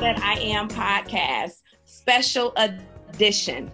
That I Am podcast, special edition.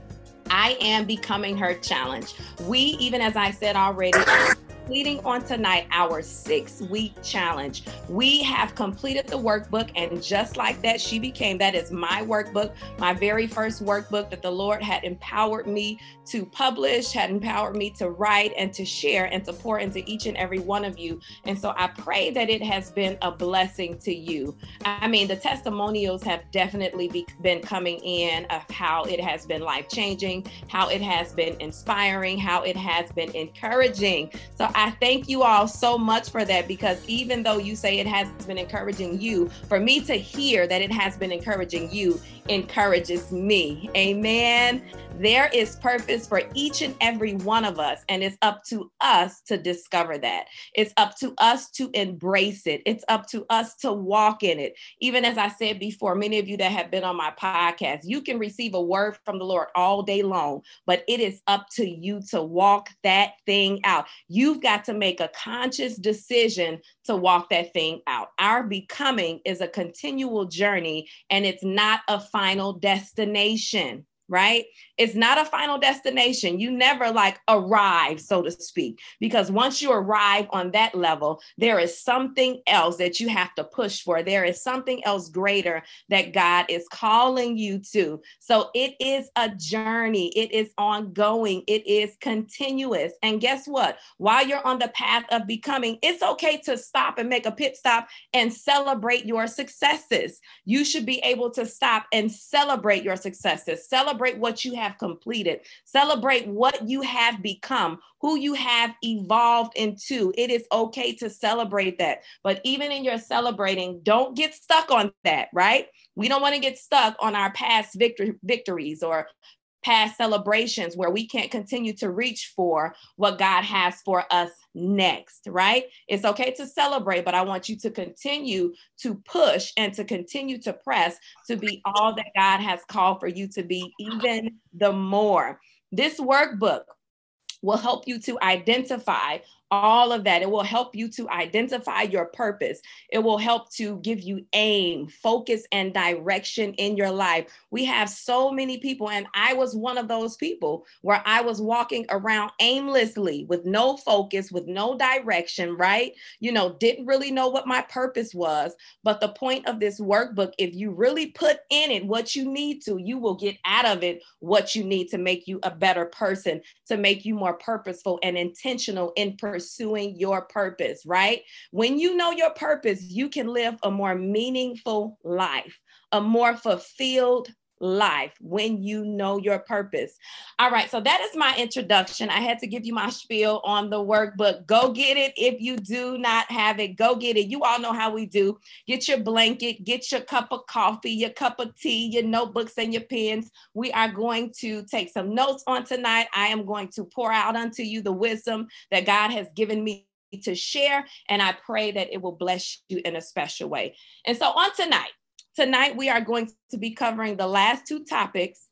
I am becoming her challenge. We, even as I said already, completing on tonight our six week challenge. We have completed the workbook, and just like that, she became that is my workbook, my very first workbook that the Lord had empowered me to publish, had empowered me to write and to share and to pour into each and every one of you. And so I pray that it has been a blessing to you. I mean, the testimonials have definitely be, been coming in of how it has been life changing, how it has been inspiring, how it has been encouraging. So I thank you all so much for that because even though you say it has been encouraging you, for me to hear that it has been encouraging you encourages me. Amen. There is purpose for each and every one of us, and it's up to us to discover that. It's up to us to embrace it. It's up to us to walk in it. Even as I said before, many of you that have been on my podcast, you can receive a word from the Lord all day long, but it is up to you to walk that thing out. You've got to make a conscious decision to walk that thing out. Our becoming is a continual journey, and it's not a final destination right? It's not a final destination. You never like arrive, so to speak, because once you arrive on that level, there is something else that you have to push for. There is something else greater that God is calling you to. So it is a journey, it is ongoing, it is continuous. And guess what? While you're on the path of becoming, it's okay to stop and make a pit stop and celebrate your successes. You should be able to stop and celebrate your successes. Celebrate what you have completed. Celebrate what you have become, who you have evolved into. It is okay to celebrate that. But even in your celebrating, don't get stuck on that, right? We don't want to get stuck on our past victor- victories or past celebrations where we can't continue to reach for what God has for us next, right? It's okay to celebrate, but I want you to continue to push and to continue to press to be all that God has called for you to be, even the more. This workbook will help you to identify all of that. It will help you to identify your purpose. It will help to give you aim, focus, and direction in your life. We have so many people, and I was one of those people where I was walking around aimlessly with no focus, with no direction, right? You know, didn't really know what my purpose was. But the point of this workbook, if you really put in it what you need to, you will get out of it what you need to make you a better person, to make you more purposeful and intentional in pursuit pursuing your purpose, right? When you know your purpose, you can live a more meaningful life, a more fulfilled life when you know your purpose. All right, so that is my introduction. I had to give you my spiel on the workbook. Go get it if you do not have it. Go get it. You all know how we do. Get your blanket, get your cup of coffee, your cup of tea, your notebooks, and your pens. We are going to take some notes on tonight. I am going to pour out unto you the wisdom that God has given me to share, and I pray that it will bless you in a special way. And so on tonight, Tonight, we are going to be covering the last two topics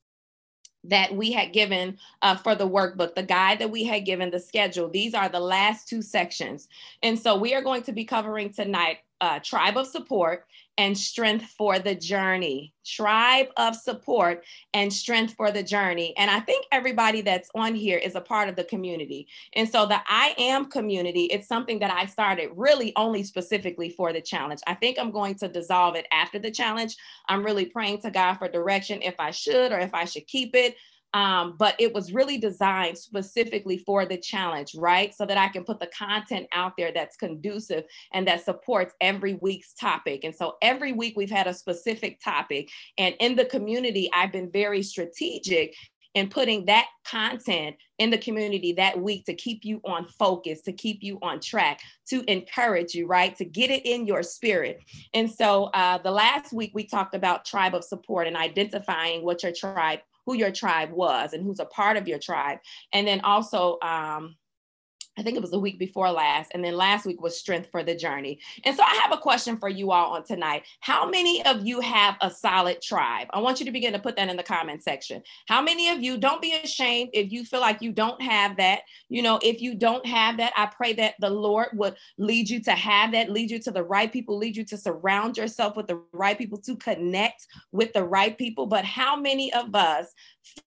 that we had given uh, for the workbook, the guide that we had given, the schedule. These are the last two sections. And so we are going to be covering tonight uh, tribe of support and strength for the journey. Tribe of support and strength for the journey. And I think everybody that's on here is a part of the community. And so the I am community, it's something that I started really only specifically for the challenge. I think I'm going to dissolve it after the challenge. I'm really praying to God for direction if I should or if I should keep it. Um, but it was really designed specifically for the challenge, right? So that I can put the content out there that's conducive and that supports every week's topic. And so every week we've had a specific topic. And in the community, I've been very strategic in putting that content in the community that week to keep you on focus, to keep you on track, to encourage you, right? To get it in your spirit. And so uh, the last week we talked about tribe of support and identifying what your tribe who your tribe was and who's a part of your tribe. And then also, um, I think it was the week before last, and then last week was strength for the journey. And so I have a question for you all on tonight. How many of you have a solid tribe? I want you to begin to put that in the comment section. How many of you don't be ashamed if you feel like you don't have that? You know, if you don't have that, I pray that the Lord would lead you to have that, lead you to the right people, lead you to surround yourself with the right people, to connect with the right people. But how many of us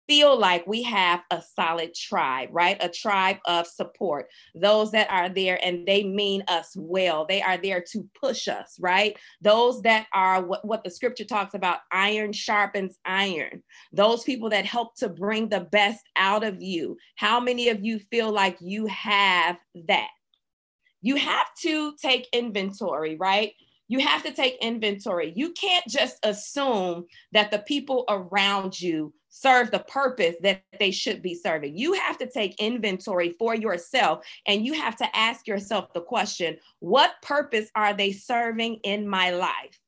feel like we have a solid tribe, right? A tribe of support, those that are there and they mean us well. They are there to push us, right? Those that are what, what the scripture talks about iron sharpens iron, those people that help to bring the best out of you. How many of you feel like you have that? You have to take inventory, right? You have to take inventory. You can't just assume that the people around you serve the purpose that they should be serving. You have to take inventory for yourself and you have to ask yourself the question what purpose are they serving in my life?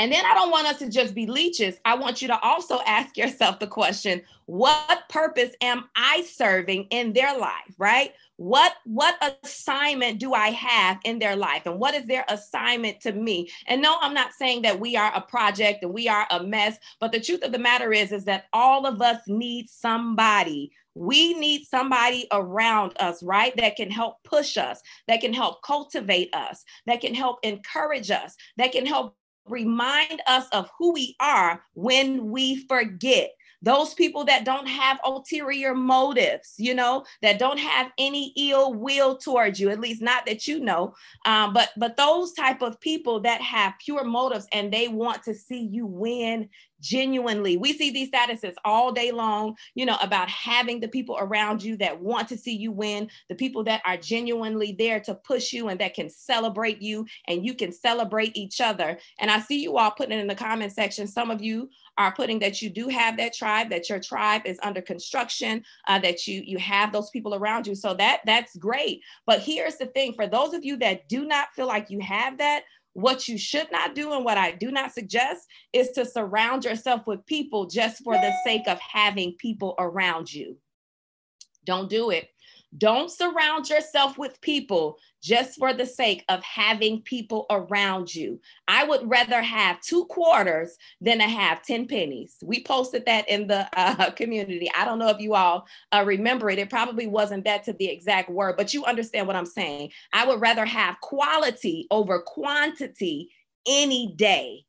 And then I don't want us to just be leeches. I want you to also ask yourself the question what purpose am I serving in their life, right? what what assignment do i have in their life and what is their assignment to me and no i'm not saying that we are a project and we are a mess but the truth of the matter is is that all of us need somebody we need somebody around us, right? That can help push us, that can help cultivate us, that can help encourage us, that can help remind us of who we are when we forget those people that don't have ulterior motives, you know, that don't have any ill will towards you, at least not that you know. Um, but but those type of people that have pure motives and they want to see you win genuinely. We see these statuses all day long, you know, about having the people around you that want to see you win, the people that are genuinely there to push you and that can celebrate you and you can celebrate each other. And I see you all putting it in the comment section. Some of you are putting that you do have that tribe, that your tribe is under construction, uh, that you you have those people around you. So that that's great. But here's the thing: for those of you that do not feel like you have that, what you should not do and what I do not suggest is to surround yourself with people just for the sake of having people around you. Don't do it. Don't surround yourself with people just for the sake of having people around you. I would rather have two quarters than to have 10 pennies. We posted that in the uh, community. I don't know if you all uh, remember it. It probably wasn't that to the exact word, but you understand what I'm saying. I would rather have quality over quantity any day.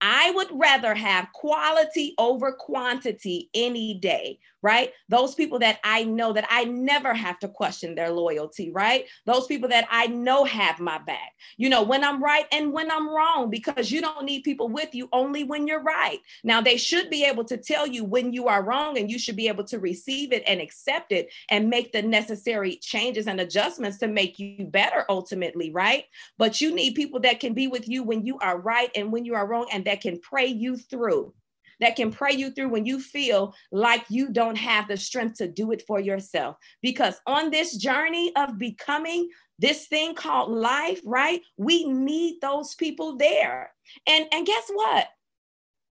I would rather have quality over quantity any day, right? Those people that I know that I never have to question their loyalty, right? Those people that I know have my back, you know, when I'm right and when I'm wrong, because you don't need people with you only when you're right. Now, they should be able to tell you when you are wrong, and you should be able to receive it and accept it and make the necessary changes and adjustments to make you better ultimately, right? But you need people that can be with you when you are right and when you are wrong, and that can pray you through that can pray you through when you feel like you don't have the strength to do it for yourself. Because on this journey of becoming this thing called life, right? We need those people there. And, and guess what?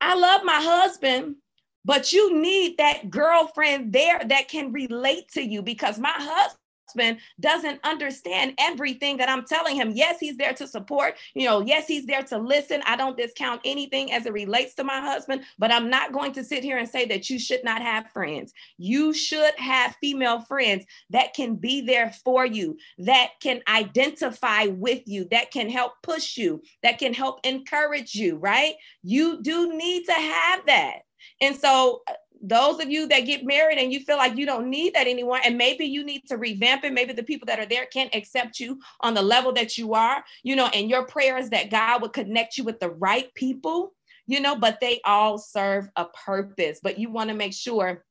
I love my husband, but you need that girlfriend there that can relate to you because my husband husband doesn't understand everything that I'm telling him. Yes, he's there to support, you know, yes, he's there to listen. I don't discount anything as it relates to my husband, but I'm not going to sit here and say that you should not have friends. You should have female friends that can be there for you, that can identify with you, that can help push you, that can help encourage you, right? You do need to have that. And so those of you that get married and you feel like you don't need that anymore, and maybe you need to revamp it, maybe the people that are there can't accept you on the level that you are, you know, and your prayer is that God would connect you with the right people, you know, but they all serve a purpose. But you want to make sure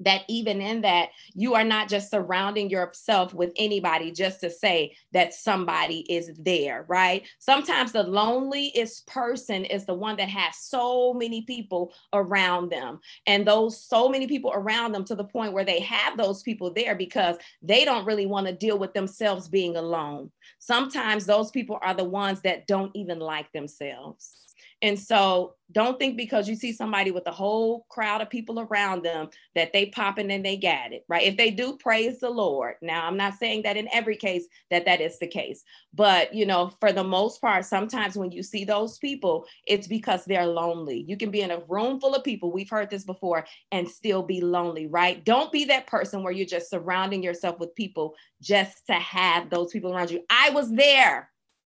that even in that you are not just surrounding yourself with anybody just to say that somebody is there right? Sometimes the loneliest person is the one that has so many people around them. And those so many people around them to the point where they have those people there because they don't really want to deal with themselves being alone. Sometimes those people are the ones that don't even like themselves And so don't think because you see somebody with a whole crowd of people around them that they popping and they got it, right? If they do, praise the Lord. Now, I'm not saying that in every case that that is the case, but you know, for the most part, sometimes when you see those people, it's because they're lonely. You can be in a room full of people, we've heard this before, and still be lonely, right? Don't be that person where you're just surrounding yourself with people just to have those people around you. I was there.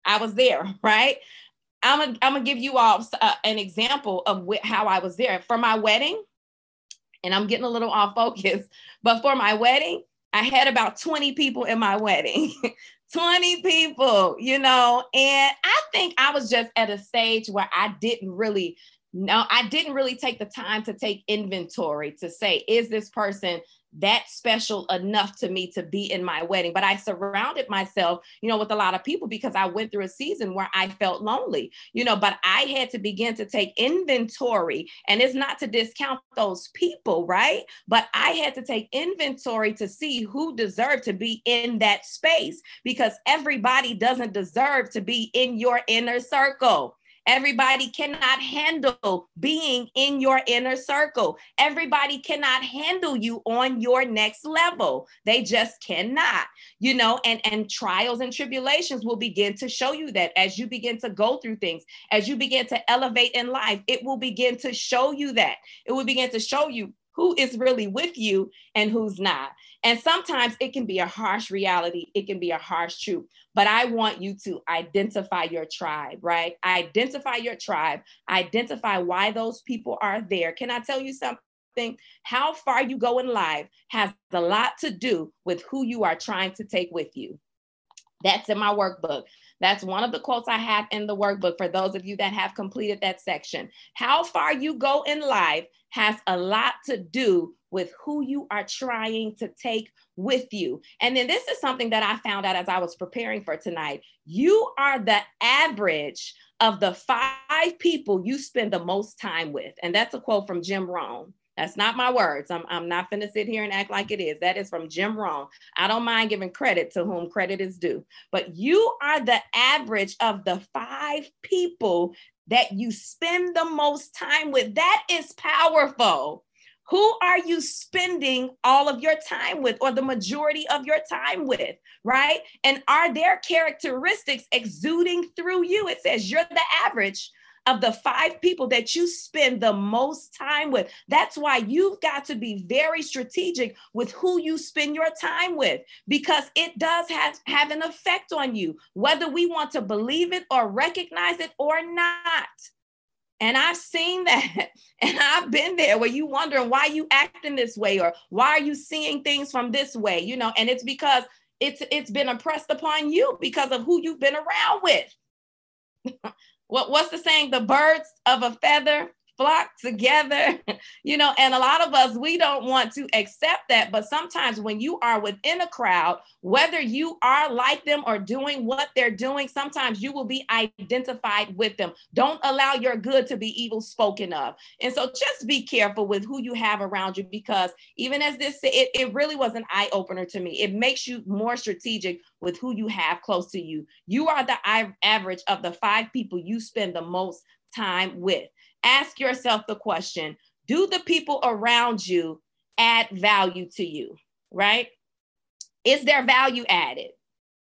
I was there, right? I'm gonna I'm gonna give you all uh, an example of wh- how I was there for my wedding, and I'm getting a little off focus, but for my wedding, I had about 20 people in my wedding. 20 people, you know, and I think I was just at a stage where I didn't really know, I didn't really take the time to take inventory to say, is this person that special enough to me to be in my wedding. But I surrounded myself, you know, with a lot of people because I went through a season where I felt lonely, you know, but I had to begin to take inventory. And it's not to discount those people, right? But I had to take inventory to see who deserved to be in that space because everybody doesn't deserve to be in your inner circle. Everybody cannot handle being in your inner circle. Everybody cannot handle you on your next level. They just cannot, you know, and, and trials and tribulations will begin to show you that as you begin to go through things, as you begin to elevate in life, it will begin to show you that. It will begin to show you who is really with you and who's not. And sometimes it can be a harsh reality, it can be a harsh truth. But I want you to identify your tribe, right? Identify your tribe, identify why those people are there. Can I tell you something? How far you go in life has a lot to do with who you are trying to take with you. That's in my workbook. That's one of the quotes I have in the workbook for those of you that have completed that section. How far you go in life has a lot to do with who you are trying to take with you. And then this is something that I found out as I was preparing for tonight. You are the average of the five people you spend the most time with. And that's a quote from Jim Rohn. That's not my words. I'm, I'm not going to sit here and act like it is. That is from Jim Rohn. I don't mind giving credit to whom credit is due. But you are the average of the five people that you spend the most time with. That is powerful. Who are you spending all of your time with or the majority of your time with, right? And are their characteristics exuding through you? It says you're the average of the five people that you spend the most time with. That's why you've got to be very strategic with who you spend your time with because it does have, have an effect on you, whether we want to believe it or recognize it or not. And I've seen that. And I've been there where you wondering why you acting this way or why are you seeing things from this way, you know, and it's because it's it's been impressed upon you because of who you've been around with. what, what's the saying? The birds of a feather flock together, you know, and a lot of us, we don't want to accept that. But sometimes when you are within a crowd, whether you are like them or doing what they're doing, sometimes you will be identified with them. Don't allow your good to be evil spoken of. And so just be careful with who you have around you because even as this, it, it really was an eye opener to me. It makes you more strategic with who you have close to you. You are the average of the five people you spend the most time with ask yourself the question do the people around you add value to you, right? Is there value added?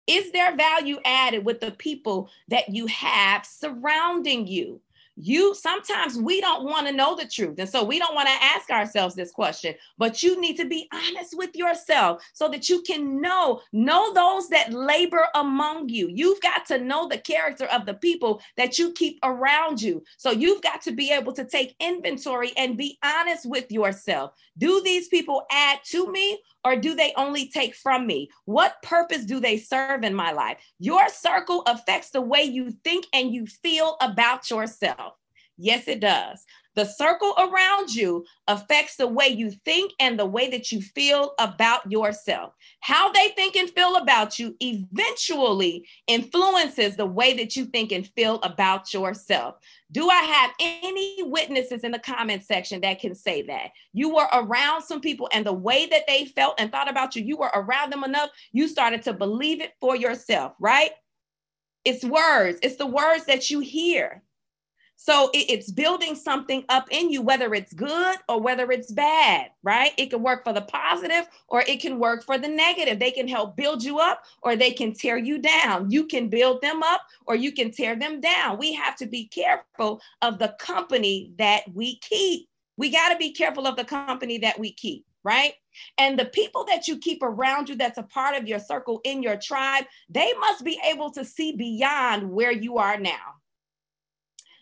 Is there value added with the people that you have surrounding you? You sometimes we don't want to know the truth and so we don't want to ask ourselves this question but you need to be honest with yourself so that you can know know those that labor among you. You've got to know the character of the people that you keep around you. So you've got to be able to take inventory and be honest with yourself. Do these people add to me or do they only take from me? What purpose do they serve in my life? Your circle affects the way you think and you feel about yourself. Yes, it does. The circle around you affects the way you think and the way that you feel about yourself. How they think and feel about you eventually influences the way that you think and feel about yourself. Do I have any witnesses in the comment section that can say that? You were around some people and the way that they felt and thought about you, you were around them enough, you started to believe it for yourself, right? It's words, it's the words that you hear. So it, it's building something up in you, whether it's good or whether it's bad, right? It can work for the positive or it can work for the negative. They can help build you up or they can tear you down. You can build them up or you can tear them down. We have to be careful of the company that we keep. We got to be careful of the company that we keep, right? And the people that you keep around you that's a part of your circle in your tribe, they must be able to see beyond where you are now.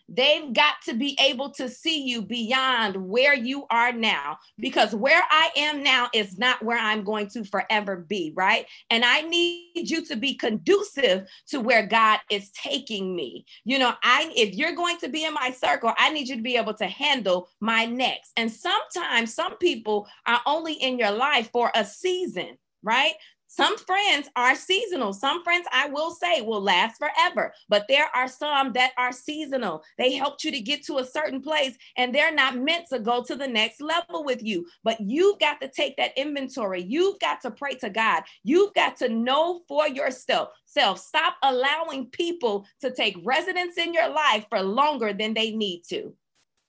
They've got to be able to see you beyond where you are now, because where I am now is not where I'm going to forever be, right? And I need you to be conducive to where God is taking me. You know, I if you're going to be in my circle, I need you to be able to handle my next. And sometimes some people are only in your life for a season right? Some friends are seasonal. Some friends, I will say, will last forever, but there are some that are seasonal. They helped you to get to a certain place and they're not meant to go to the next level with you. But you've got to take that inventory. You've got to pray to God. You've got to know for yourself. Self. Stop allowing people to take residence in your life for longer than they need to.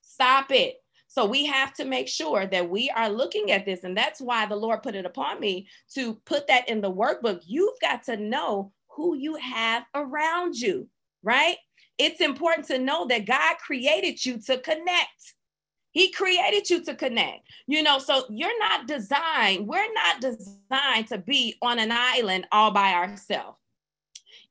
Stop it. So we have to make sure that we are looking at this. And that's why the Lord put it upon me to put that in the workbook. You've got to know who you have around you, right? It's important to know that God created you to connect. He created you to connect. You know, so you're not designed, we're not designed to be on an island all by ourselves.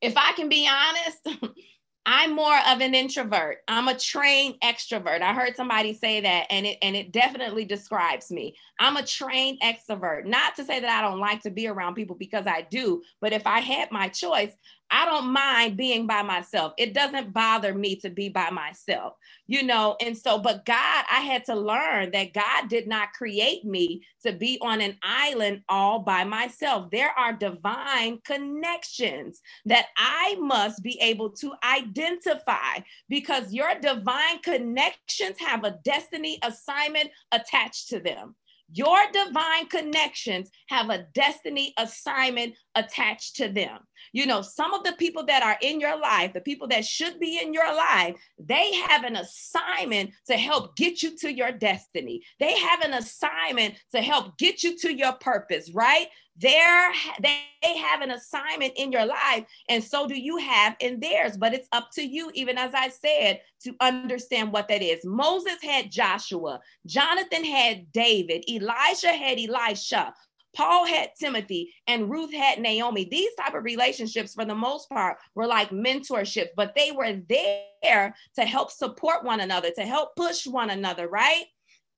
If I can be honest, I'm more of an introvert. I'm a trained extrovert. I heard somebody say that and it and it definitely describes me. I'm a trained extrovert. Not to say that I don't like to be around people because I do, but if I had my choice, I don't mind being by myself. It doesn't bother me to be by myself, you know. And so, but God, I had to learn that God did not create me to be on an island all by myself. There are divine connections that I must be able to identify because your divine connections have a destiny assignment attached to them. Your divine connections have a destiny assignment attached to them. You know, some of the people that are in your life, the people that should be in your life, they have an assignment to help get you to your destiny. They have an assignment to help get you to your purpose, right? They're, they have an assignment in your life, and so do you have in theirs. But it's up to you, even as I said, to understand what that is. Moses had Joshua, Jonathan had David, Elijah had Elisha. Paul had Timothy and Ruth had Naomi. These type of relationships, for the most part, were like mentorship, but they were there to help support one another, to help push one another, right?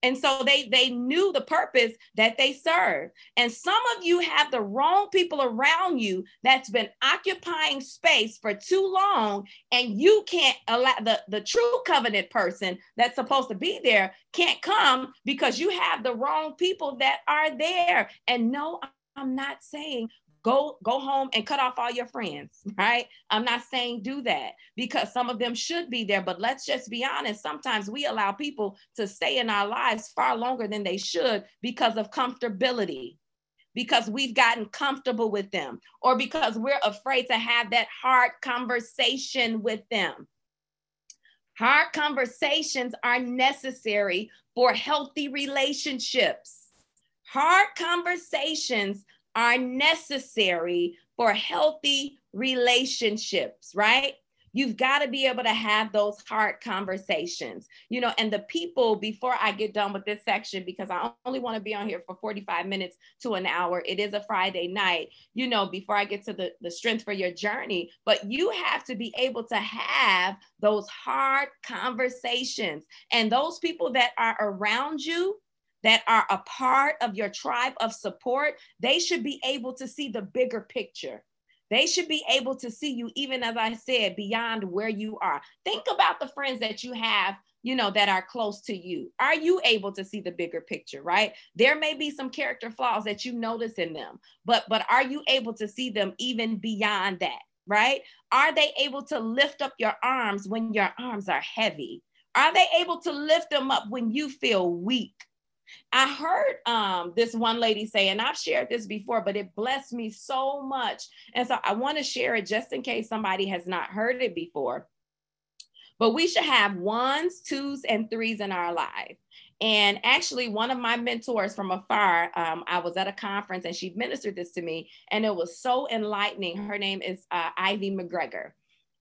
And so they they knew the purpose that they serve. And some of you have the wrong people around you that's been occupying space for too long and you can't allow the the true covenant person that's supposed to be there can't come because you have the wrong people that are there. And no, I'm not saying go go home and cut off all your friends right? I'm not saying do that because some of them should be there but let's just be honest. Sometimes we allow people to stay in our lives far longer than they should because of comfortability because we've gotten comfortable with them or because we're afraid to have that hard conversation with them. Hard conversations are necessary for healthy relationships. Hard conversations are necessary for healthy relationships, right? You've got to be able to have those hard conversations, you know. And the people, before I get done with this section, because I only want to be on here for 45 minutes to an hour, it is a Friday night, you know, before I get to the, the strength for your journey. But you have to be able to have those hard conversations. And those people that are around you, that are a part of your tribe of support, they should be able to see the bigger picture. They should be able to see you, even as I said, beyond where you are. Think about the friends that you have, you know, that are close to you. Are you able to see the bigger picture, right? There may be some character flaws that you notice in them, but but are you able to see them even beyond that, right? Are they able to lift up your arms when your arms are heavy? Are they able to lift them up when you feel weak? I heard um, this one lady say, and I've shared this before, but it blessed me so much. And so I want to share it just in case somebody has not heard it before. but we should have ones, twos, and threes in our life. And actually, one of my mentors from afar, um, I was at a conference and she ministered this to me, and it was so enlightening. Her name is uh, Ivy McGregor,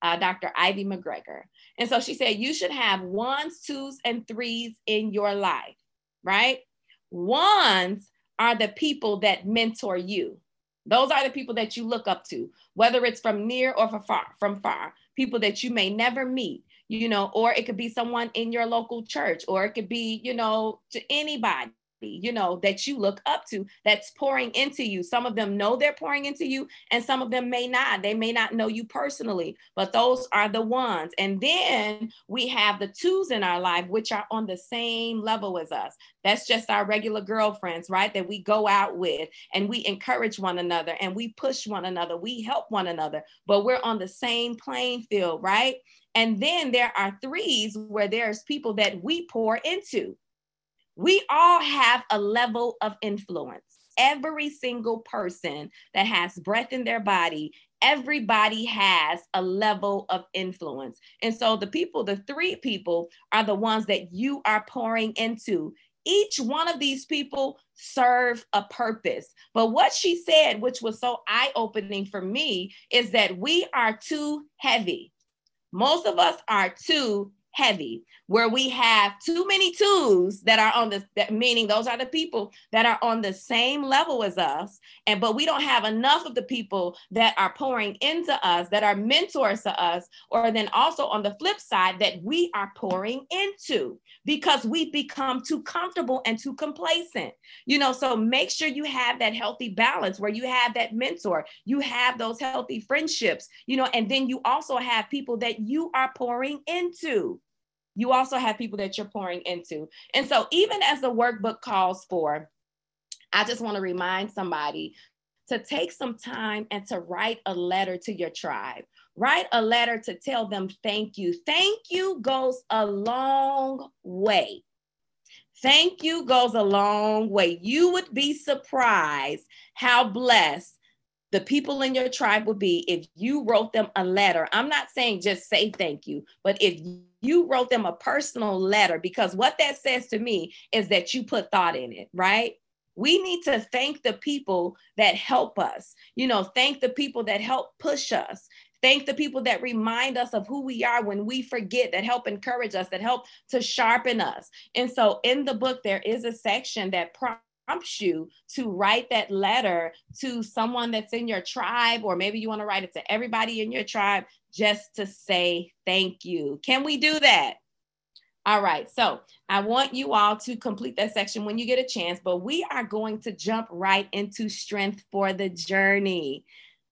uh, Dr. Ivy McGregor. And so she said, You should have ones, twos, and threes in your life, right? Ones are the people that mentor you. Those are the people that you look up to, whether it's from near or from far, from far, people that you may never meet, you know, or it could be someone in your local church, or it could be, you know, to anybody you know, that you look up to that's pouring into you. Some of them know they're pouring into you, and some of them may not. They may not know you personally, but those are the ones. And then we have the twos in our life, which are on the same level as us. That's just our regular girlfriends, right? That we go out with and we encourage one another and we push one another, we help one another, but we're on the same playing field, right? And then there are threes where there's people that we pour into we all have a level of influence. Every single person that has breath in their body, everybody has a level of influence. And so the people, the three people, are the ones that you are pouring into. Each one of these people serve a purpose. But what she said, which was so eye opening for me, is that we are too heavy. Most of us are too heavy, where we have too many twos that are on the that meaning those are the people that are on the same level as us, and but we don't have enough of the people that are pouring into us, that are mentors to us, or then also on the flip side that we are pouring into because we've become too comfortable and too complacent. You know, so make sure you have that healthy balance where you have that mentor, you have those healthy friendships, you know, and then you also have people that you are pouring into you also have people that you're pouring into. And so, even as the workbook calls for, I just want to remind somebody to take some time and to write a letter to your tribe. Write a letter to tell them thank you. Thank you goes a long way. Thank you goes a long way. You would be surprised how blessed the people in your tribe would be if you wrote them a letter. I'm not saying just say thank you, but if you wrote them a personal letter, because what that says to me is that you put thought in it, right? We need to thank the people that help us, you know, thank the people that help push us, thank the people that remind us of who we are when we forget, that help encourage us, that help to sharpen us. And so in the book, there is a section that prompts you to write that letter to someone that's in your tribe, or maybe you want to write it to everybody in your tribe just to say thank you. Can we do that? All right, so I want you all to complete that section when you get a chance, but we are going to jump right into strength for the journey.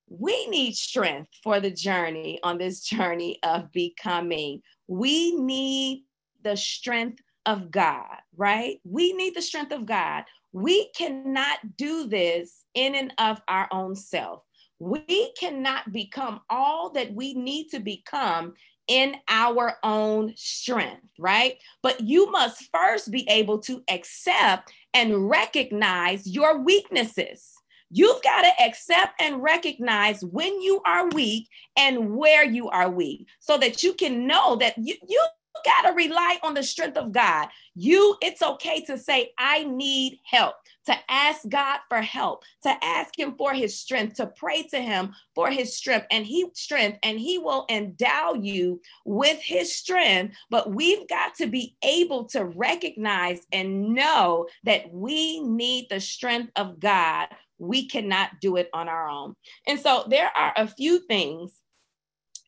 We need strength for the journey on this journey of becoming. We need the strength of God, right? We need the strength of God. We cannot do this in and of our own self. We cannot become all that we need to become in our own strength, right? But you must first be able to accept and recognize your weaknesses. You've got to accept and recognize when you are weak and where you are weak so that you can know that you, you got to rely on the strength of God. You, it's okay to say, I need help, to ask God for help, to ask Him for His strength, to pray to Him for His strength and He strength, and He will endow you with His strength. But we've got to be able to recognize and know that we need the strength of God. We cannot do it on our own. And so there are a few things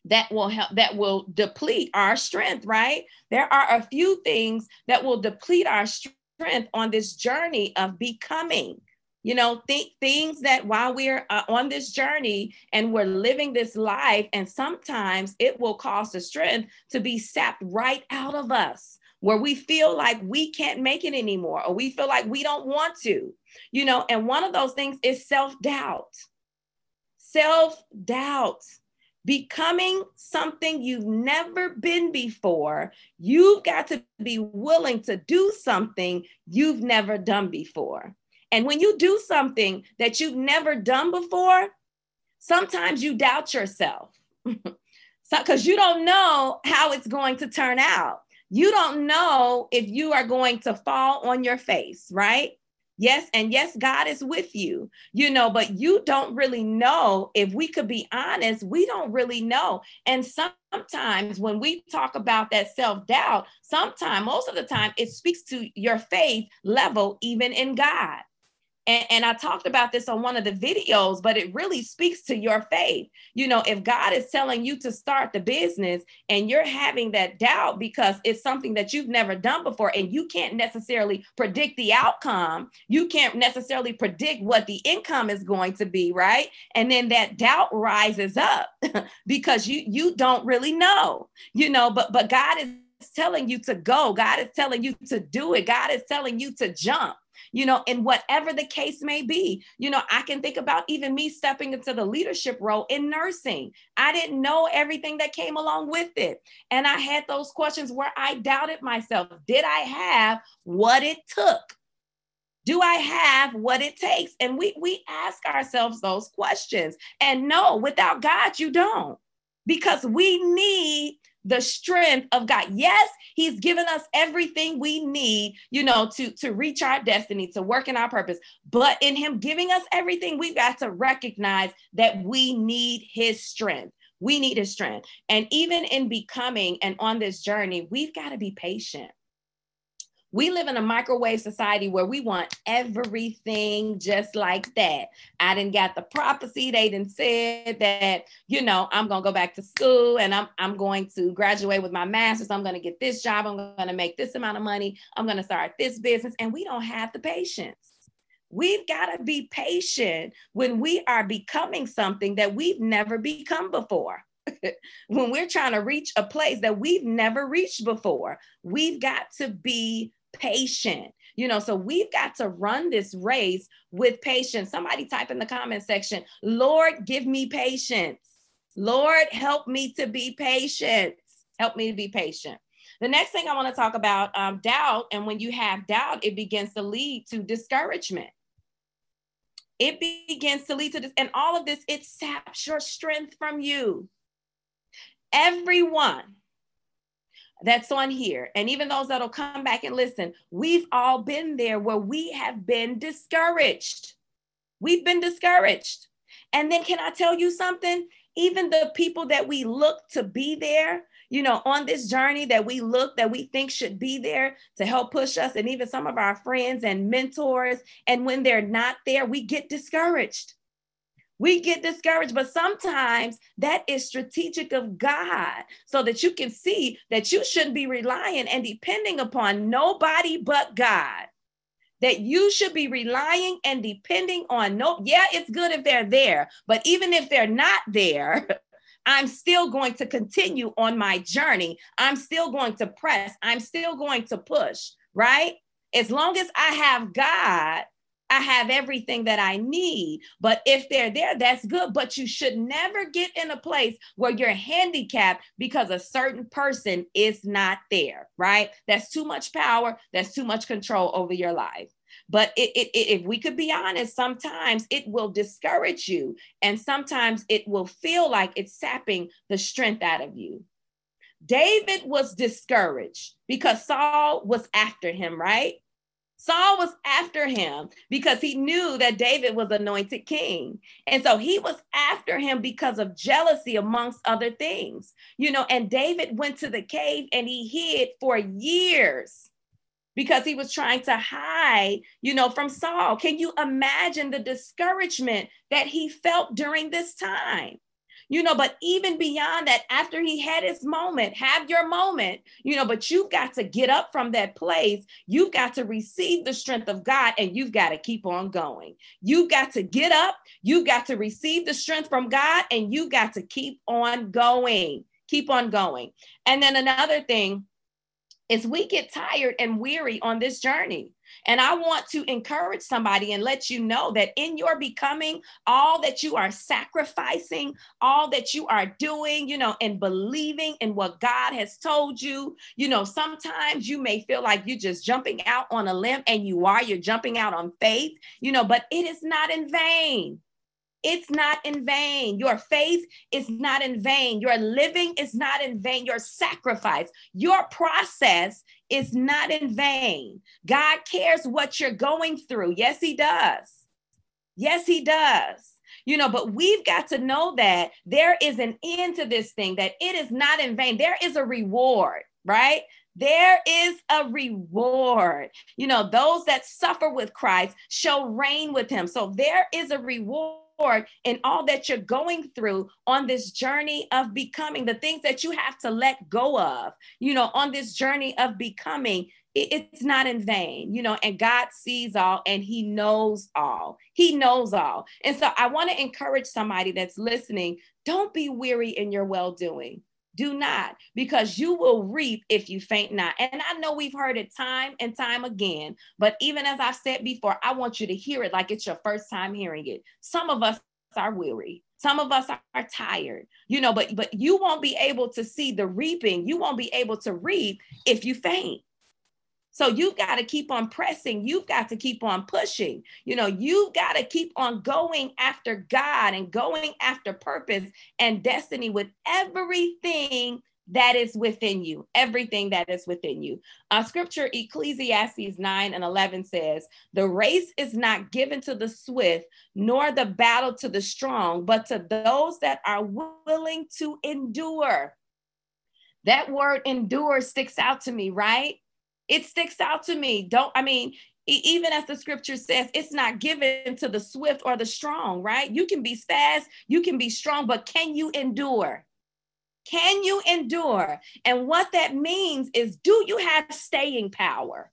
that will help that will deplete our strength right? There are a few things that will deplete our strength on this journey of becoming. You know think things that while we're uh, on this journey and we're living this life and sometimes it will cause the strength to be sapped right out of us where we feel like we can't make it anymore or we feel like we don't want to. You know and one of those things is self-doubt. Self-doubt becoming something you've never been before, you've got to be willing to do something you've never done before. And when you do something that you've never done before, sometimes you doubt yourself. because so, you don't know how it's going to turn out. You don't know if you are going to fall on your face, right? Yes, and yes, God is with you, you know, but you don't really know. If we could be honest, we don't really know. And sometimes when we talk about that self doubt, sometimes, most of the time, it speaks to your faith level, even in God. And, and I talked about this on one of the videos, but it really speaks to your faith. You know, if God is telling you to start the business and you're having that doubt because it's something that you've never done before and you can't necessarily predict the outcome, you can't necessarily predict what the income is going to be, right? And then that doubt rises up because you you don't really know, you know, but but God is telling you to go. God is telling you to do it. God is telling you to jump you know, in whatever the case may be. You know, I can think about even me stepping into the leadership role in nursing. I didn't know everything that came along with it. And I had those questions where I doubted myself. Did I have what it took? Do I have what it takes? And we we ask ourselves those questions. And no, without God, you don't. Because we need the strength of God. Yes, He's given us everything we need, you know, to, to reach our destiny, to work in our purpose. But in Him giving us everything, we've got to recognize that we need His strength. We need His strength. And even in becoming and on this journey, we've got to be patient. We live in a microwave society where we want everything just like that. I didn't got the prophecy. They didn't said that, you know, I'm gonna go back to school and I'm I'm going to graduate with my master's. I'm gonna get this job. I'm gonna make this amount of money. I'm gonna start this business. And we don't have the patience. We've got to be patient when we are becoming something that we've never become before. when we're trying to reach a place that we've never reached before, we've got to be patient. You know, so we've got to run this race with patience. Somebody type in the comment section, Lord, give me patience. Lord, help me to be patient. Help me to be patient. The next thing I want to talk about um, doubt. And when you have doubt, it begins to lead to discouragement. It begins to lead to this. And all of this, it saps your strength from you. Everyone that's on here, and even those that'll come back and listen, we've all been there where we have been discouraged. We've been discouraged. And then, can I tell you something? Even the people that we look to be there, you know, on this journey that we look that we think should be there to help push us, and even some of our friends and mentors, and when they're not there, we get discouraged. We get discouraged, but sometimes that is strategic of God so that you can see that you shouldn't be relying and depending upon nobody but God. That you should be relying and depending on no, yeah, it's good if they're there, but even if they're not there, I'm still going to continue on my journey. I'm still going to press. I'm still going to push, right? As long as I have God, I have everything that I need. But if they're there, that's good. But you should never get in a place where you're handicapped because a certain person is not there, right? That's too much power. That's too much control over your life. But it, it, it, if we could be honest, sometimes it will discourage you. And sometimes it will feel like it's sapping the strength out of you. David was discouraged because Saul was after him, right? Saul was after him because he knew that David was anointed king. And so he was after him because of jealousy, amongst other things. You know, and David went to the cave and he hid for years because he was trying to hide, you know, from Saul. Can you imagine the discouragement that he felt during this time? You know, but even beyond that, after he had his moment, have your moment, you know, but you've got to get up from that place. You've got to receive the strength of God and you've got to keep on going. You've got to get up, you've got to receive the strength from God, and you got to keep on going. Keep on going. And then another thing is we get tired and weary on this journey. And I want to encourage somebody and let you know that in your becoming, all that you are sacrificing, all that you are doing, you know, and believing in what God has told you, you know, sometimes you may feel like you're just jumping out on a limb and you are, you're jumping out on faith, you know, but it is not in vain It's not in vain. Your faith is not in vain. Your living is not in vain. Your sacrifice, your process is not in vain. God cares what you're going through. Yes, He does. Yes, He does. You know, but we've got to know that there is an end to this thing, that it is not in vain. There is a reward, right? There is a reward. You know, those that suffer with Christ shall reign with him. So there is a reward in all that you're going through on this journey of becoming, the things that you have to let go of, you know, on this journey of becoming, it's not in vain, you know, and God sees all and He knows all. He knows all. And so I want to encourage somebody that's listening don't be weary in your well doing. Do not, because you will reap if you faint not. And I know we've heard it time and time again, but even as I've said before, I want you to hear it like it's your first time hearing it. Some of us are weary. Some of us are tired, you know, but but you won't be able to see the reaping. You won't be able to reap if you faint. So you've got to keep on pressing. You've got to keep on pushing. You know, you've got to keep on going after God and going after purpose and destiny with everything that is within you, everything that is within you. Uh, scripture Ecclesiastes 9 and 11 says, The race is not given to the swift, nor the battle to the strong, but to those that are willing to endure. That word endure sticks out to me, right? It sticks out to me. Don't, I mean, even as the scripture says, it's not given to the swift or the strong, right? You can be fast, you can be strong, but can you endure? Can you endure? And what that means is, do you have staying power?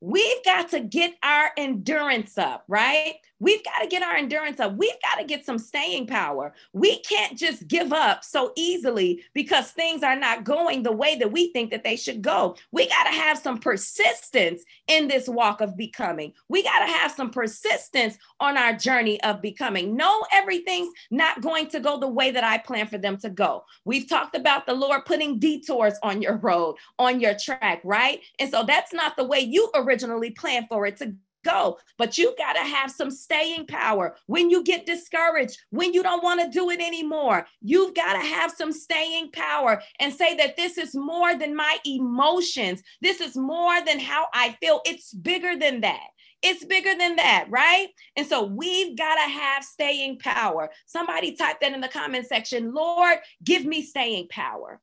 We've got to get our endurance up, right? We've got to get our endurance up. We've got to get some staying power. We can't just give up so easily because things are not going the way that we think that they should go. We got to have some persistence in this walk of becoming. We got to have some persistence on our journey of becoming. No, everything's not going to go the way that I plan for them to go. We've talked about the Lord putting detours on your road, on your track, right? And so that's not the way you originally planned for it to go. But you got to have some staying power. When you get discouraged, when you don't want to do it anymore, you've got to have some staying power and say that this is more than my emotions. This is more than how I feel. It's bigger than that. It's bigger than that, right? And so we've got to have staying power. Somebody type that in the comment section. Lord, give me staying power.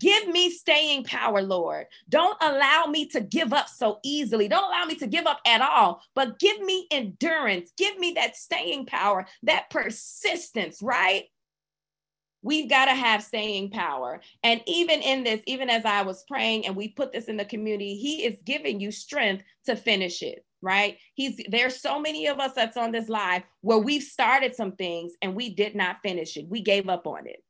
Give me staying power, Lord. Don't allow me to give up so easily. Don't allow me to give up at all, but give me endurance. Give me that staying power, that persistence, right? We've got to have staying power. And even in this, even as I was praying and we put this in the community, He is giving you strength to finish it right? He's there's so many of us that's on this live where we've started some things and we did not finish it. We gave up on it.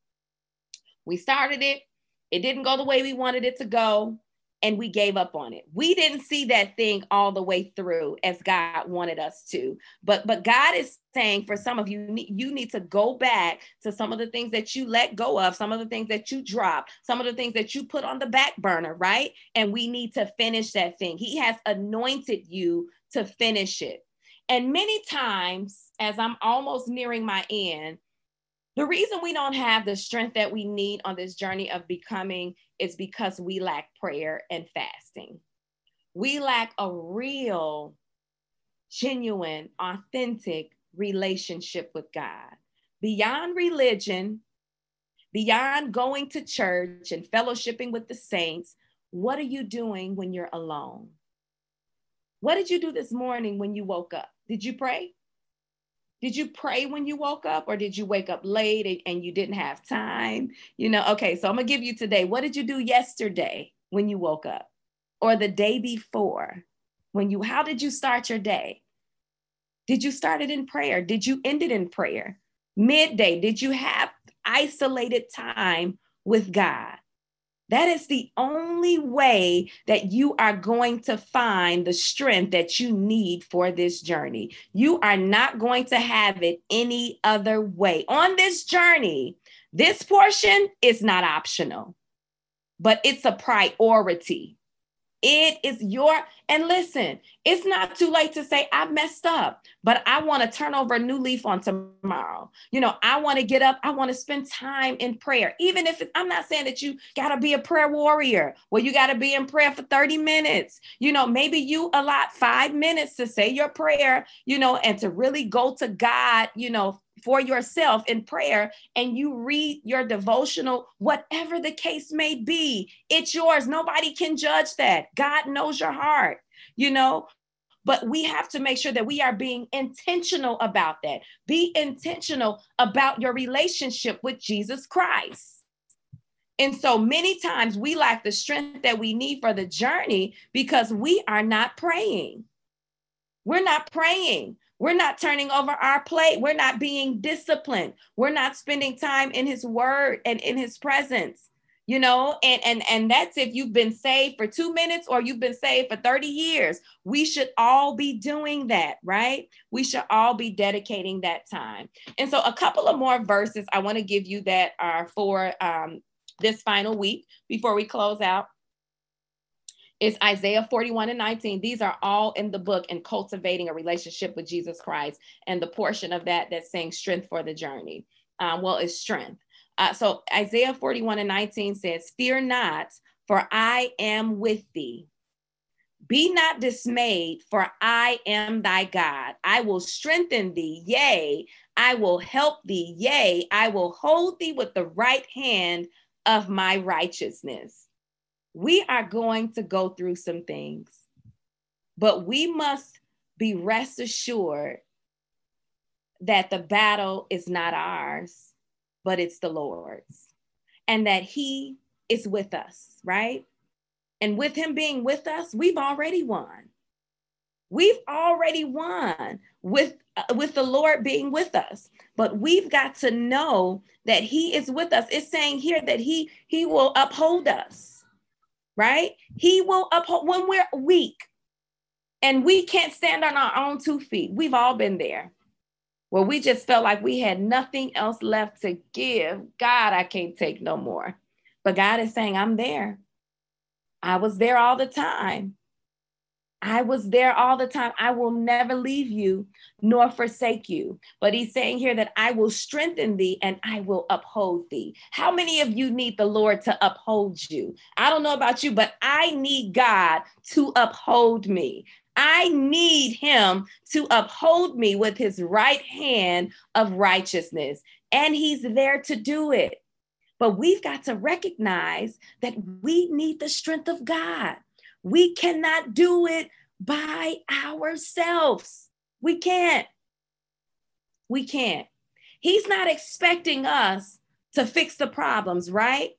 We started it, it didn't go the way we wanted it to go, and we gave up on it. We didn't see that thing all the way through as God wanted us to. But but God is saying for some of you, you need to go back to some of the things that you let go of, some of the things that you dropped, some of the things that you put on the back burner, right? And we need to finish that thing. He has anointed you to finish it. And many times, as I'm almost nearing my end, the reason we don't have the strength that we need on this journey of becoming is because we lack prayer and fasting. We lack a real, genuine, authentic relationship with God. Beyond religion, beyond going to church and fellowshipping with the saints, what are you doing when you're alone? What did you do this morning when you woke up? Did you pray? Did you pray when you woke up or did you wake up late and, and you didn't have time? You know, okay, so I'm gonna give you today. What did you do yesterday when you woke up or the day before? When you, how did you start your day? Did you start it in prayer? Did you end it in prayer? Midday, did you have isolated time with God? That is the only way that you are going to find the strength that you need for this journey. You are not going to have it any other way. On this journey, this portion is not optional, but it's a priority. It is your, and listen, it's not too late to say, I messed up, but I want to turn over a new leaf on tomorrow. You know, I want to get up, I want to spend time in prayer. Even if I'm not saying that you got to be a prayer warrior, well, you got to be in prayer for 30 minutes. You know, maybe you allot five minutes to say your prayer, you know, and to really go to God, you know, for yourself in prayer and you read your devotional, whatever the case may be, it's yours. Nobody can judge that. God knows your heart, you know. But we have to make sure that we are being intentional about that. Be intentional about your relationship with Jesus Christ. And so many times we lack the strength that we need for the journey because we are not praying. We're not praying. We're not turning over our plate. We're not being disciplined. We're not spending time in his word and in his presence. You know, and and and that's if you've been saved for 2 minutes or you've been saved for 30 years. We should all be doing that, right? We should all be dedicating that time. And so a couple of more verses I want to give you that are for um, this final week before we close out is Isaiah 41 and 19. These are all in the book and cultivating a relationship with Jesus Christ. And the portion of that that's saying strength for the journey. Um, well, it's strength. Uh, so Isaiah 41 and 19 says, Fear not, for I am with thee. Be not dismayed, for I am thy God. I will strengthen thee. Yea, I will help thee. Yea, I will hold thee with the right hand of my righteousness we are going to go through some things, but we must be rest assured that the battle is not ours, but it's the Lord's, and that He is with us, right? And with Him being with us, we've already won. We've already won with uh, with the Lord being with us. But we've got to know that He is with us. It's saying here that He He will uphold us right? He will uphold when we're weak and we can't stand on our own two feet. We've all been there where we just felt like we had nothing else left to give. God, I can't take no more. But God is saying, I'm there. I was there all the time. I was there all the time. I will never leave you nor forsake you. But he's saying here that I will strengthen thee and I will uphold thee. How many of you need the Lord to uphold you? I don't know about you, but I need God to uphold me. I need him to uphold me with his right hand of righteousness. And he's there to do it. But we've got to recognize that we need the strength of God. We cannot do it by ourselves. We can't. We can't. He's not expecting us to fix the problems, right?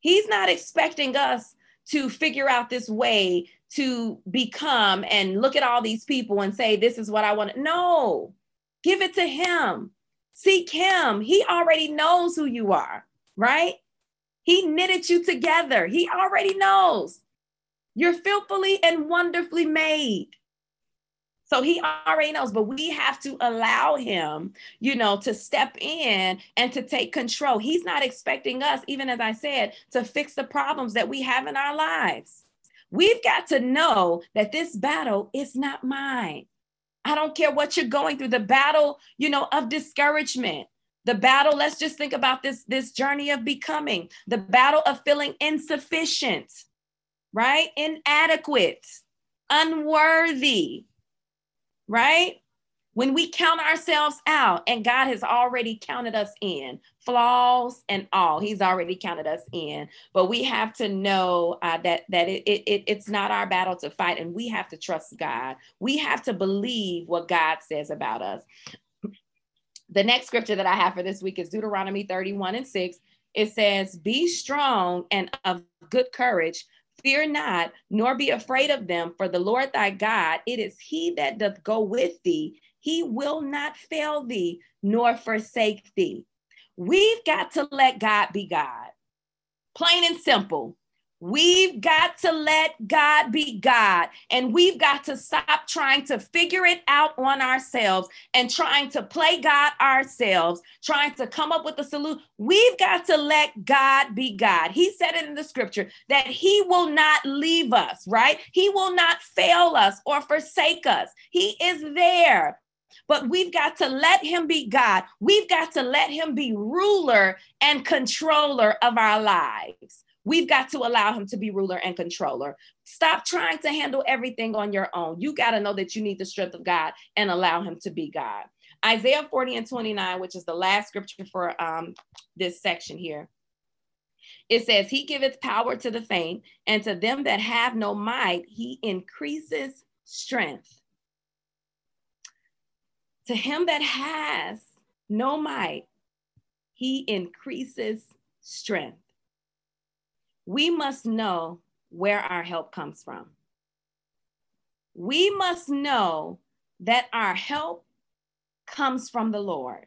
He's not expecting us to figure out this way to become and look at all these people and say, This is what I want. No, give it to Him. Seek Him. He already knows who you are, right? He knitted you together. He already knows. You're fearfully and wonderfully made. So he already knows, but we have to allow him, you know, to step in and to take control. He's not expecting us, even as I said, to fix the problems that we have in our lives. We've got to know that this battle is not mine. I don't care what you're going through, the battle, you know, of discouragement, the battle, let's just think about this this journey of becoming, the battle of feeling insufficient right? Inadequate, unworthy, right? When we count ourselves out and God has already counted us in, flaws and all, He's already counted us in. But we have to know uh, that that it, it, it's not our battle to fight, and we have to trust God. We have to believe what God says about us. The next scripture that I have for this week is Deuteronomy 31 and 6. It says, Be strong and of good courage Fear not, nor be afraid of them, for the Lord thy God, it is he that doth go with thee. He will not fail thee, nor forsake thee. We've got to let God be God. Plain and simple. We've got to let God be God, and we've got to stop trying to figure it out on ourselves and trying to play God ourselves, trying to come up with a solution. We've got to let God be God. He said it in the scripture that He will not leave us, right? He will not fail us or forsake us. He is there but we've got to let him be God. We've got to let him be ruler and controller of our lives. We've got to allow him to be ruler and controller. Stop trying to handle everything on your own. You got to know that you need the strength of God and allow him to be God. Isaiah 40 and 29, which is the last scripture for um, this section here. It says, He giveth power to the faint, and to them that have no might, He increases strength. To him that has no might, He increases strength we must know where our help comes from. We must know that our help comes from the Lord.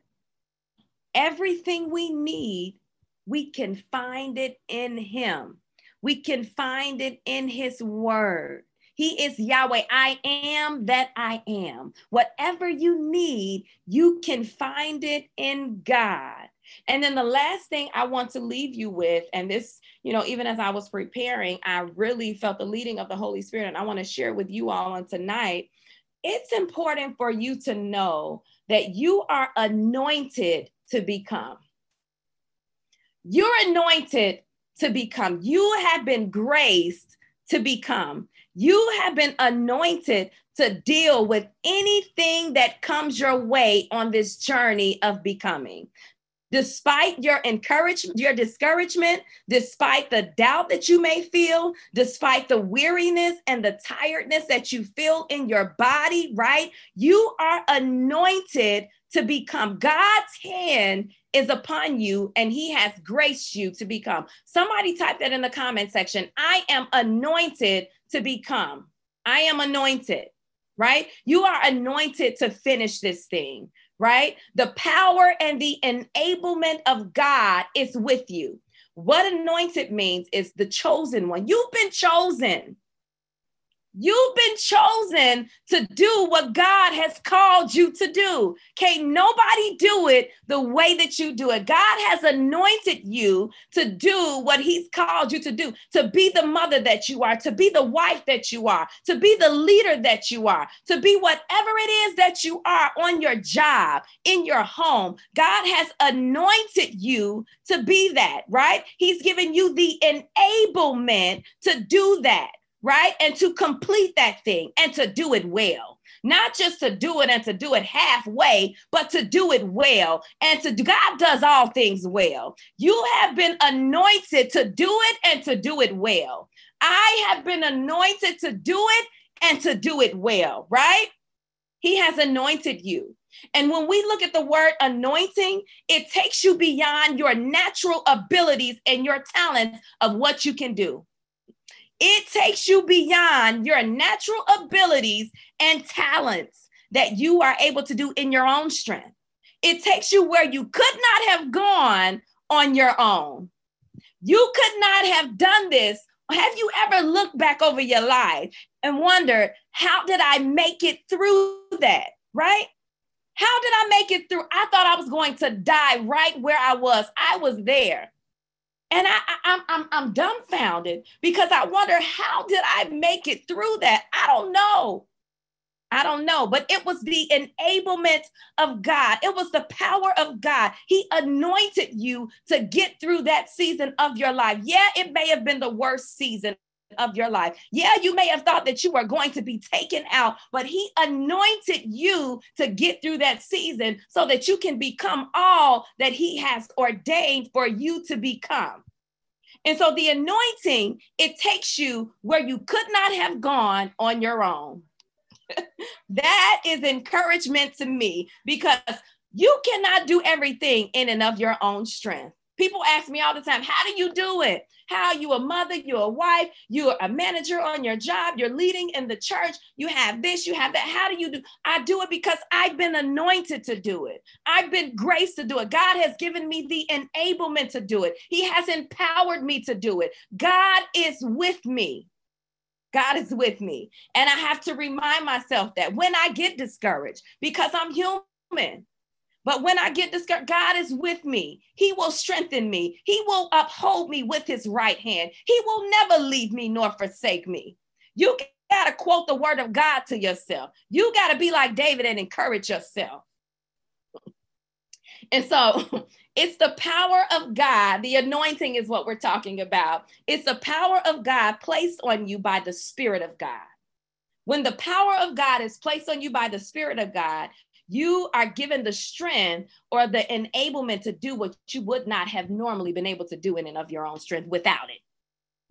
Everything we need, we can find it in Him. We can find it in His Word. He is Yahweh. I am that I am. Whatever you need, you can find it in God. And then the last thing I want to leave you with, and this, you know, even as I was preparing, I really felt the leading of the Holy Spirit, and I want to share with you all on tonight. It's important for you to know that you are anointed to become. You're anointed to become. You have been graced to become. You have been anointed to deal with anything that comes your way on this journey of becoming despite your encouragement, your discouragement, despite the doubt that you may feel, despite the weariness and the tiredness that you feel in your body, right? You are anointed to become. God's hand is upon you and he has graced you to become. Somebody type that in the comment section. I am anointed to become. I am anointed, right? You are anointed to finish this thing right? The power and the enablement of God is with you. What anointed means is the chosen one. You've been chosen. You've been chosen to do what God has called you to do. Can't nobody do it the way that you do it. God has anointed you to do what He's called you to do, to be the mother that you are, to be the wife that you are, to be the leader that you are, to be whatever it is that you are on your job, in your home. God has anointed you to be that, right? He's given you the enablement to do that right? And to complete that thing and to do it well. Not just to do it and to do it halfway, but to do it well. And to God does all things well. You have been anointed to do it and to do it well. I have been anointed to do it and to do it well, right? He has anointed you. And when we look at the word anointing, it takes you beyond your natural abilities and your talents of what you can do. It takes you beyond your natural abilities and talents that you are able to do in your own strength. It takes you where you could not have gone on your own. You could not have done this. Have you ever looked back over your life and wondered, how did I make it through that? Right? How did I make it through? I thought I was going to die right where I was. I was there. And I, I, I'm, I'm, I'm dumbfounded because I wonder how did I make it through that? I don't know. I don't know, but it was the enablement of God. It was the power of God. He anointed you to get through that season of your life. Yeah, it may have been the worst season of your life. Yeah, you may have thought that you were going to be taken out, but He anointed you to get through that season so that you can become all that He has ordained for you to become. And so the anointing, it takes you where you could not have gone on your own. that is encouragement to me because you cannot do everything in and of your own strength. People ask me all the time, how do you do it? How you a mother, you're a wife, you're a manager on your job, you're leading in the church, you have this, you have that. How do you do? I do it because I've been anointed to do it. I've been graced to do it. God has given me the enablement to do it. He has empowered me to do it. God is with me. God is with me. And I have to remind myself that when I get discouraged, because I'm human, but when I get discouraged, God is with me. He will strengthen me. He will uphold me with his right hand. He will never leave me nor forsake me. You got to quote the word of God to yourself. You got to be like David and encourage yourself. And so it's the power of God. The anointing is what we're talking about. It's the power of God placed on you by the Spirit of God. When the power of God is placed on you by the Spirit of God, you are given the strength or the enablement to do what you would not have normally been able to do in and of your own strength without it.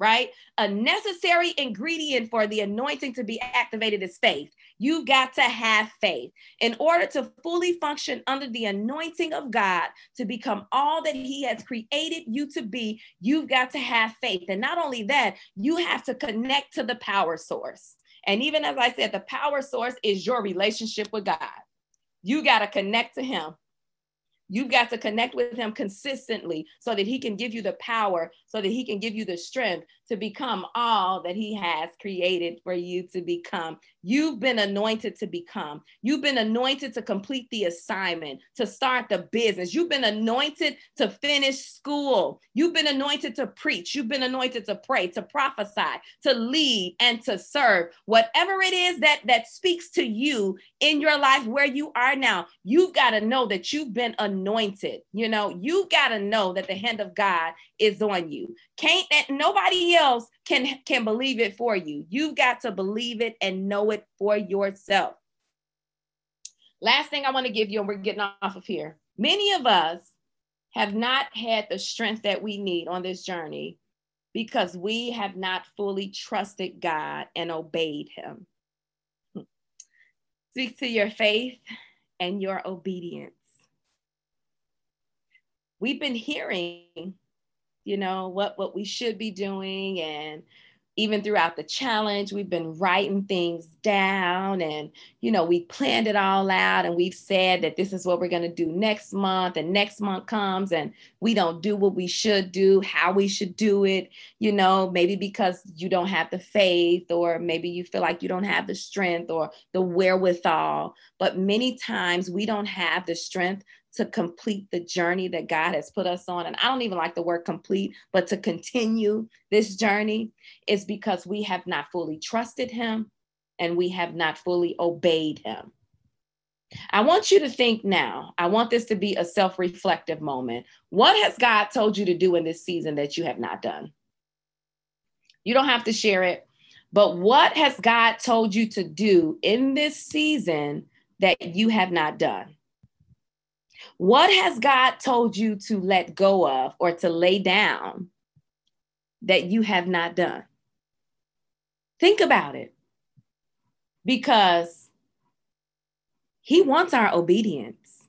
Right? A necessary ingredient for the anointing to be activated is faith. You've got to have faith. In order to fully function under the anointing of God to become all that He has created you to be, you've got to have faith. And not only that, you have to connect to the power source. And even as I said, the power source is your relationship with God. You got to connect to him. You've got to connect with him consistently so that he can give you the power, so that he can give you the strength to become all that he has created for you to become. You've been anointed to become. You've been anointed to complete the assignment, to start the business. You've been anointed to finish school. You've been anointed to preach. You've been anointed to pray, to prophesy, to lead, and to serve. Whatever it is that, that speaks to you in your life where you are now, you've got to know that you've been anointed. You know, you've got to know that the hand of God is on you. Can't that nobody else can can believe it for you. You've got to believe it and know it for yourself. Last thing I want to give you, and we're getting off of here. Many of us have not had the strength that we need on this journey because we have not fully trusted God and obeyed Him. Speak to your faith and your obedience. We've been hearing you know what what we should be doing. And even throughout the challenge we've been writing things down and you know we planned it all out and we've said that this is what we're going to do next month and next month comes and we don't do what we should do how we should do it you know maybe because you don't have the faith or maybe you feel like you don't have the strength or the wherewithal. But many times we don't have the strength to complete the journey that God has put us on. And I don't even like the word complete, but to continue this journey is because we have not fully trusted Him and we have not fully obeyed Him. I want you to think now. I want this to be a self reflective moment. What has God told you to do in this season that you have not done? You don't have to share it, but what has God told you to do in this season that you have not done? What has God told you to let go of or to lay down that you have not done? Think about it because He wants our obedience,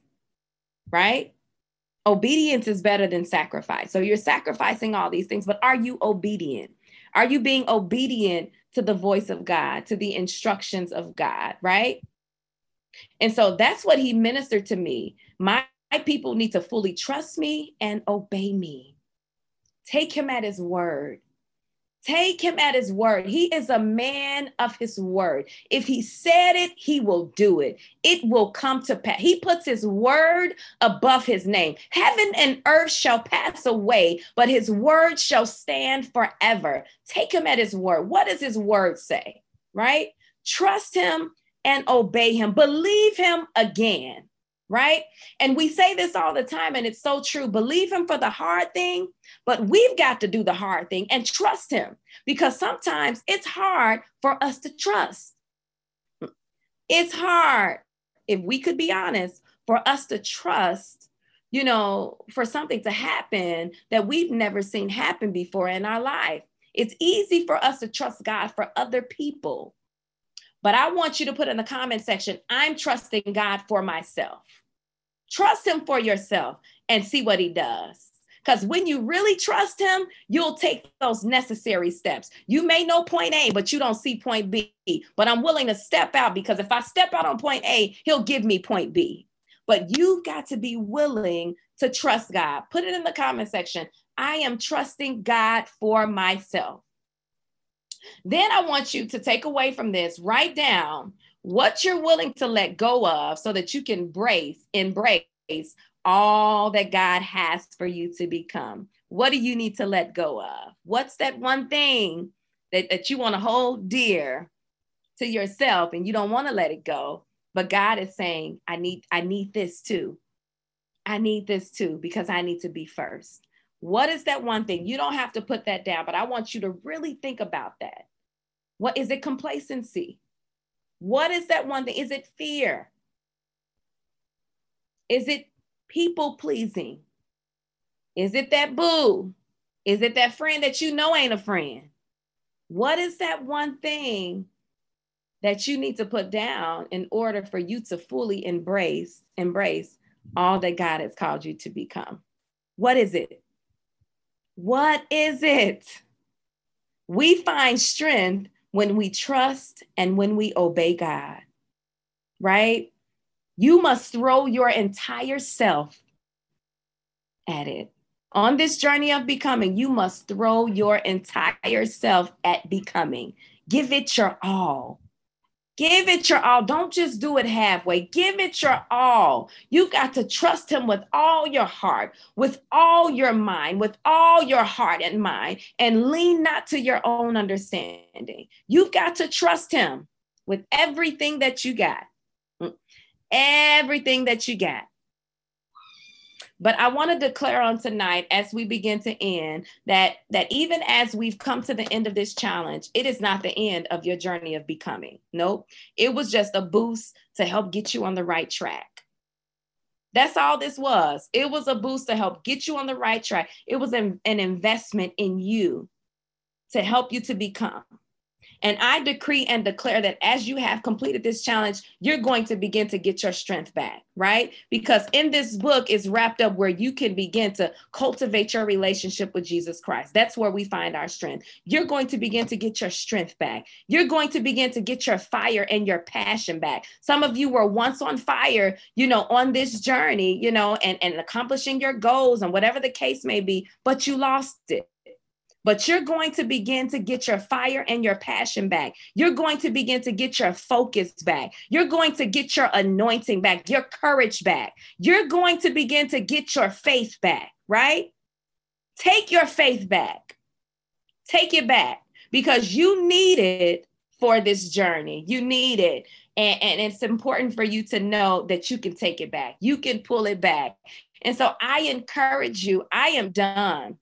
right? Obedience is better than sacrifice. So you're sacrificing all these things, but are you obedient? Are you being obedient to the voice of God, to the instructions of God, right? And so that's what he ministered to me. My my people need to fully trust me and obey me. Take him at his word. Take him at his word. He is a man of his word. If he said it, he will do it. It will come to pass. He puts his word above his name. Heaven and earth shall pass away, but his word shall stand forever. Take him at his word. What does his word say? Right? Trust him and obey him. Believe him again right? And we say this all the time, and it's so true. Believe him for the hard thing, but we've got to do the hard thing and trust him because sometimes it's hard for us to trust. It's hard, if we could be honest, for us to trust, you know, for something to happen that we've never seen happen before in our life. It's easy for us to trust God for other people. But I want you to put in the comment section, I'm trusting God for myself. Trust him for yourself and see what he does. Because when you really trust him, you'll take those necessary steps. You may know point A, but you don't see point B. But I'm willing to step out because if I step out on point A, he'll give me point B. But you've got to be willing to trust God. Put it in the comment section. I am trusting God for myself. Then I want you to take away from this, write down what you're willing to let go of so that you can embrace, embrace all that God has for you to become. What do you need to let go of? What's that one thing that, that you want to hold dear to yourself and you don't want to let it go? But God is saying, I need, I need this too. I need this too because I need to be first. What is that one thing? You don't have to put that down, but I want you to really think about that. What is it complacency? What is that one thing? Is it fear? Is it people pleasing? Is it that boo? Is it that friend that you know ain't a friend? What is that one thing that you need to put down in order for you to fully embrace embrace all that God has called you to become? What is it? What is it? We find strength when we trust and when we obey God, right? You must throw your entire self at it. On this journey of becoming, you must throw your entire self at becoming. Give it your all. Give it your all. Don't just do it halfway. Give it your all. You got to trust him with all your heart, with all your mind, with all your heart and mind, and lean not to your own understanding. You've got to trust him with everything that you got. Mm. Everything that you got. But I want to declare on tonight as we begin to end that that even as we've come to the end of this challenge, it is not the end of your journey of becoming. Nope. It was just a boost to help get you on the right track. That's all this was. It was a boost to help get you on the right track. It was an, an investment in you to help you to become. And I decree and declare that as you have completed this challenge, you're going to begin to get your strength back, right? Because in this book is wrapped up where you can begin to cultivate your relationship with Jesus Christ. That's where we find our strength. You're going to begin to get your strength back. You're going to begin to get your fire and your passion back. Some of you were once on fire, you know, on this journey, you know, and, and accomplishing your goals and whatever the case may be, but you lost it but you're going to begin to get your fire and your passion back. You're going to begin to get your focus back. You're going to get your anointing back, your courage back. You're going to begin to get your faith back, right? Take your faith back. Take it back because you need it for this journey. You need it. And, and it's important for you to know that you can take it back. You can pull it back. And so I encourage you, I am done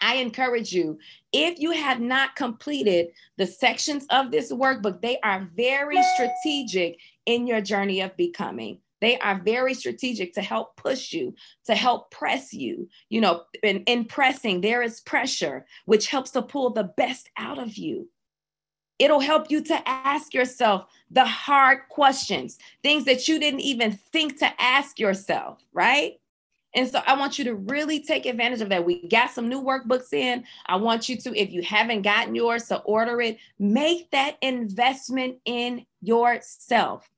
I encourage you, if you have not completed the sections of this workbook, they are very strategic in your journey of becoming. They are very strategic to help push you, to help press you. You know, in, in pressing, there is pressure, which helps to pull the best out of you. It'll help you to ask yourself the hard questions, things that you didn't even think to ask yourself, right? And so I want you to really take advantage of that. We got some new workbooks in. I want you to, if you haven't gotten yours, to order it. Make that investment in yourself.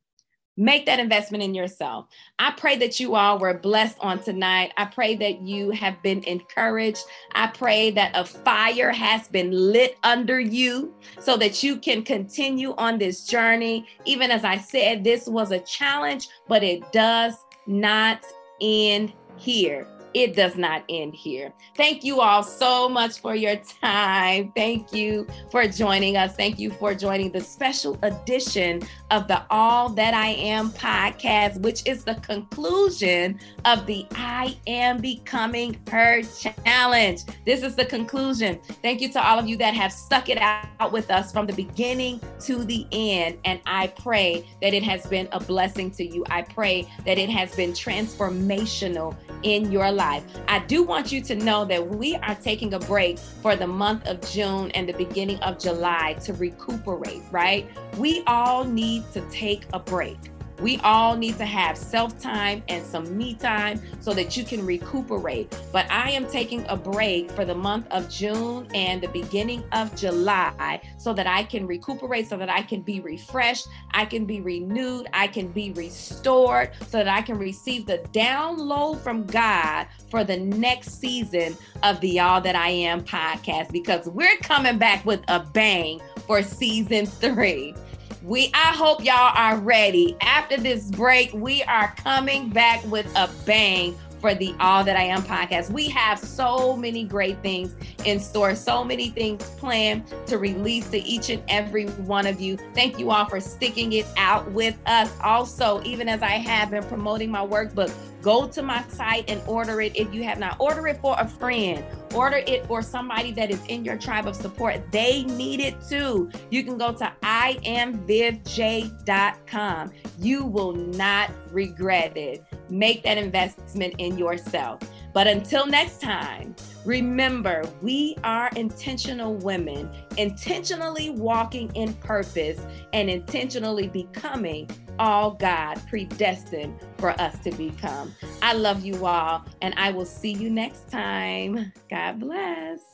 Make that investment in yourself. I pray that you all were blessed on tonight. I pray that you have been encouraged. I pray that a fire has been lit under you so that you can continue on this journey. Even as I said, this was a challenge, but it does not end here. It does not end here. Thank you all so much for your time. Thank you for joining us. Thank you for joining the special edition of the All That I Am podcast, which is the conclusion of the I Am Becoming Her challenge. This is the conclusion. Thank you to all of you that have stuck it out with us from the beginning to the end. And I pray that it has been a blessing to you. I pray that it has been transformational in your life. I do want you to know that we are taking a break for the month of June and the beginning of July to recuperate, right? We all need to take a break. We all need to have self time and some me time so that you can recuperate. But I am taking a break for the month of June and the beginning of July so that I can recuperate, so that I can be refreshed, I can be renewed, I can be restored, so that I can receive the download from God for the next season of the All That I Am podcast because we're coming back with a bang for season three. We I hope y'all are ready. After this break, we are coming back with a bang for the All That I Am podcast. We have so many great things in store, so many things planned to release to each and every one of you. Thank you all for sticking it out with us. Also, even as I have been promoting my workbook, go to my site and order it if you have not. Order it for a friend, order it for somebody that is in your tribe of support. They need it too. You can go to iamvivj.com. You will not regret it. Make that investment in yourself. But until next time, remember we are intentional women, intentionally walking in purpose and intentionally becoming all God predestined for us to become. I love you all, and I will see you next time. God bless.